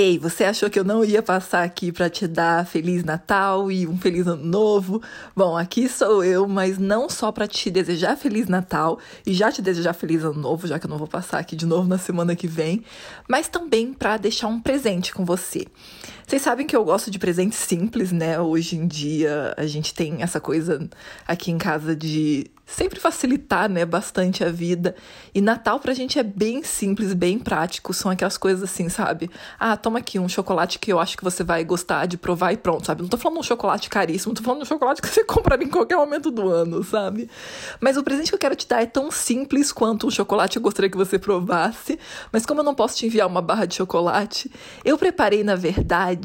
Ei, você achou que eu não ia passar aqui para te dar feliz Natal e um feliz ano novo? Bom, aqui sou eu, mas não só para te desejar feliz Natal e já te desejar feliz ano novo, já que eu não vou passar aqui de novo na semana que vem, mas também para deixar um presente com você. Vocês sabem que eu gosto de presentes simples, né? Hoje em dia a gente tem essa coisa aqui em casa de sempre facilitar, né, bastante a vida. E Natal pra gente é bem simples, bem prático, são aquelas coisas assim, sabe? Ah, toma aqui um chocolate que eu acho que você vai gostar de provar e pronto, sabe? Não tô falando um chocolate caríssimo, tô falando um chocolate que você compra em qualquer momento do ano, sabe? Mas o presente que eu quero te dar é tão simples quanto um chocolate eu gostaria que você provasse, mas como eu não posso te enviar uma barra de chocolate, eu preparei, na verdade,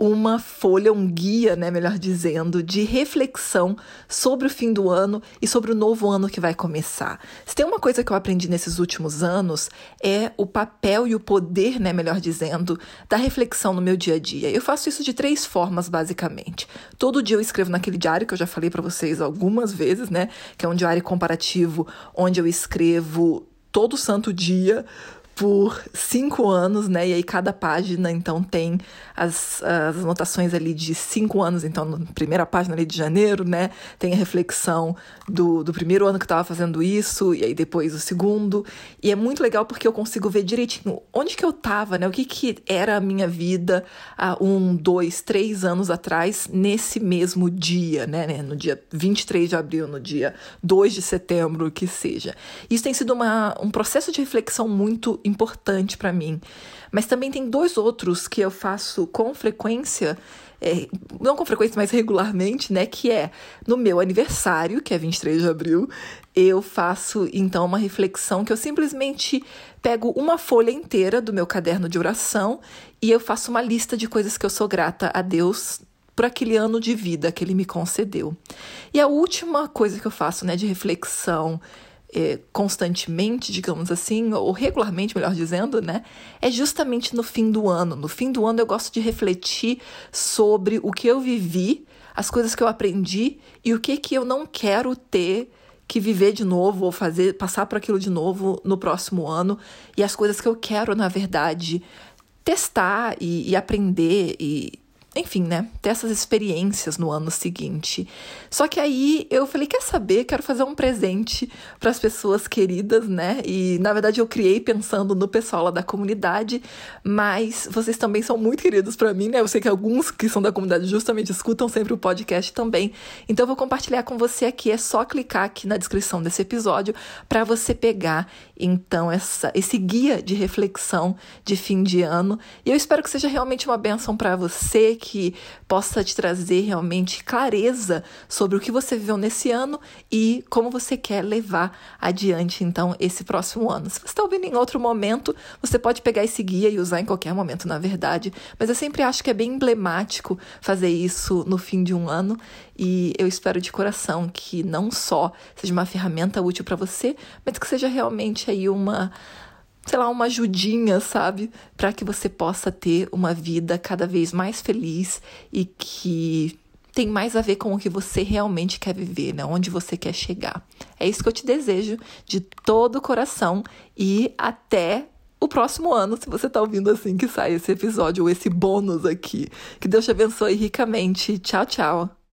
uma folha, um guia, né, melhor dizendo, de reflexão sobre o fim do ano e sobre o novo ano que vai começar. Se tem uma coisa que eu aprendi nesses últimos anos é o papel e o poder, né, melhor dizendo, da reflexão no meu dia a dia. Eu faço isso de três formas, basicamente. Todo dia eu escrevo naquele diário que eu já falei para vocês algumas vezes, né, que é um diário comparativo onde eu escrevo todo santo dia por cinco anos, né? E aí cada página então tem as, as anotações ali de cinco anos, então na primeira página ali de janeiro, né? Tem a reflexão do, do primeiro ano que eu estava fazendo isso, e aí depois o segundo. E é muito legal porque eu consigo ver direitinho onde que eu estava, né? O que, que era a minha vida há um, dois, três anos atrás, nesse mesmo dia, né? né no dia 23 de abril, no dia 2 de setembro, o que seja. Isso tem sido uma, um processo de reflexão muito importante para mim. Mas também tem dois outros que eu faço com frequência, é, não com frequência, mas regularmente, né? Que é no meu aniversário, que é 23 de abril, eu faço então uma reflexão que eu simplesmente pego uma folha inteira do meu caderno de oração e eu faço uma lista de coisas que eu sou grata a Deus por aquele ano de vida que ele me concedeu. E a última coisa que eu faço, né, de reflexão constantemente, digamos assim, ou regularmente, melhor dizendo, né? É justamente no fim do ano. No fim do ano eu gosto de refletir sobre o que eu vivi, as coisas que eu aprendi e o que que eu não quero ter que viver de novo ou fazer passar por aquilo de novo no próximo ano e as coisas que eu quero, na verdade, testar e, e aprender e enfim, né, ter essas experiências no ano seguinte. Só que aí eu falei, quer saber? Quero fazer um presente para as pessoas queridas, né? E na verdade eu criei pensando no pessoal lá da comunidade, mas vocês também são muito queridos para mim, né? Eu sei que alguns que são da comunidade justamente escutam sempre o podcast também. Então eu vou compartilhar com você aqui, é só clicar aqui na descrição desse episódio para você pegar então essa esse guia de reflexão de fim de ano. E eu espero que seja realmente uma benção para você que possa te trazer realmente clareza sobre o que você viveu nesse ano e como você quer levar adiante, então, esse próximo ano. Se você está ouvindo em outro momento, você pode pegar esse guia e usar em qualquer momento, na verdade, mas eu sempre acho que é bem emblemático fazer isso no fim de um ano e eu espero de coração que não só seja uma ferramenta útil para você, mas que seja realmente aí uma sei lá, uma ajudinha, sabe? Para que você possa ter uma vida cada vez mais feliz e que tem mais a ver com o que você realmente quer viver, né? Onde você quer chegar. É isso que eu te desejo de todo o coração e até o próximo ano, se você tá ouvindo assim que sai esse episódio ou esse bônus aqui. Que Deus te abençoe ricamente. Tchau, tchau.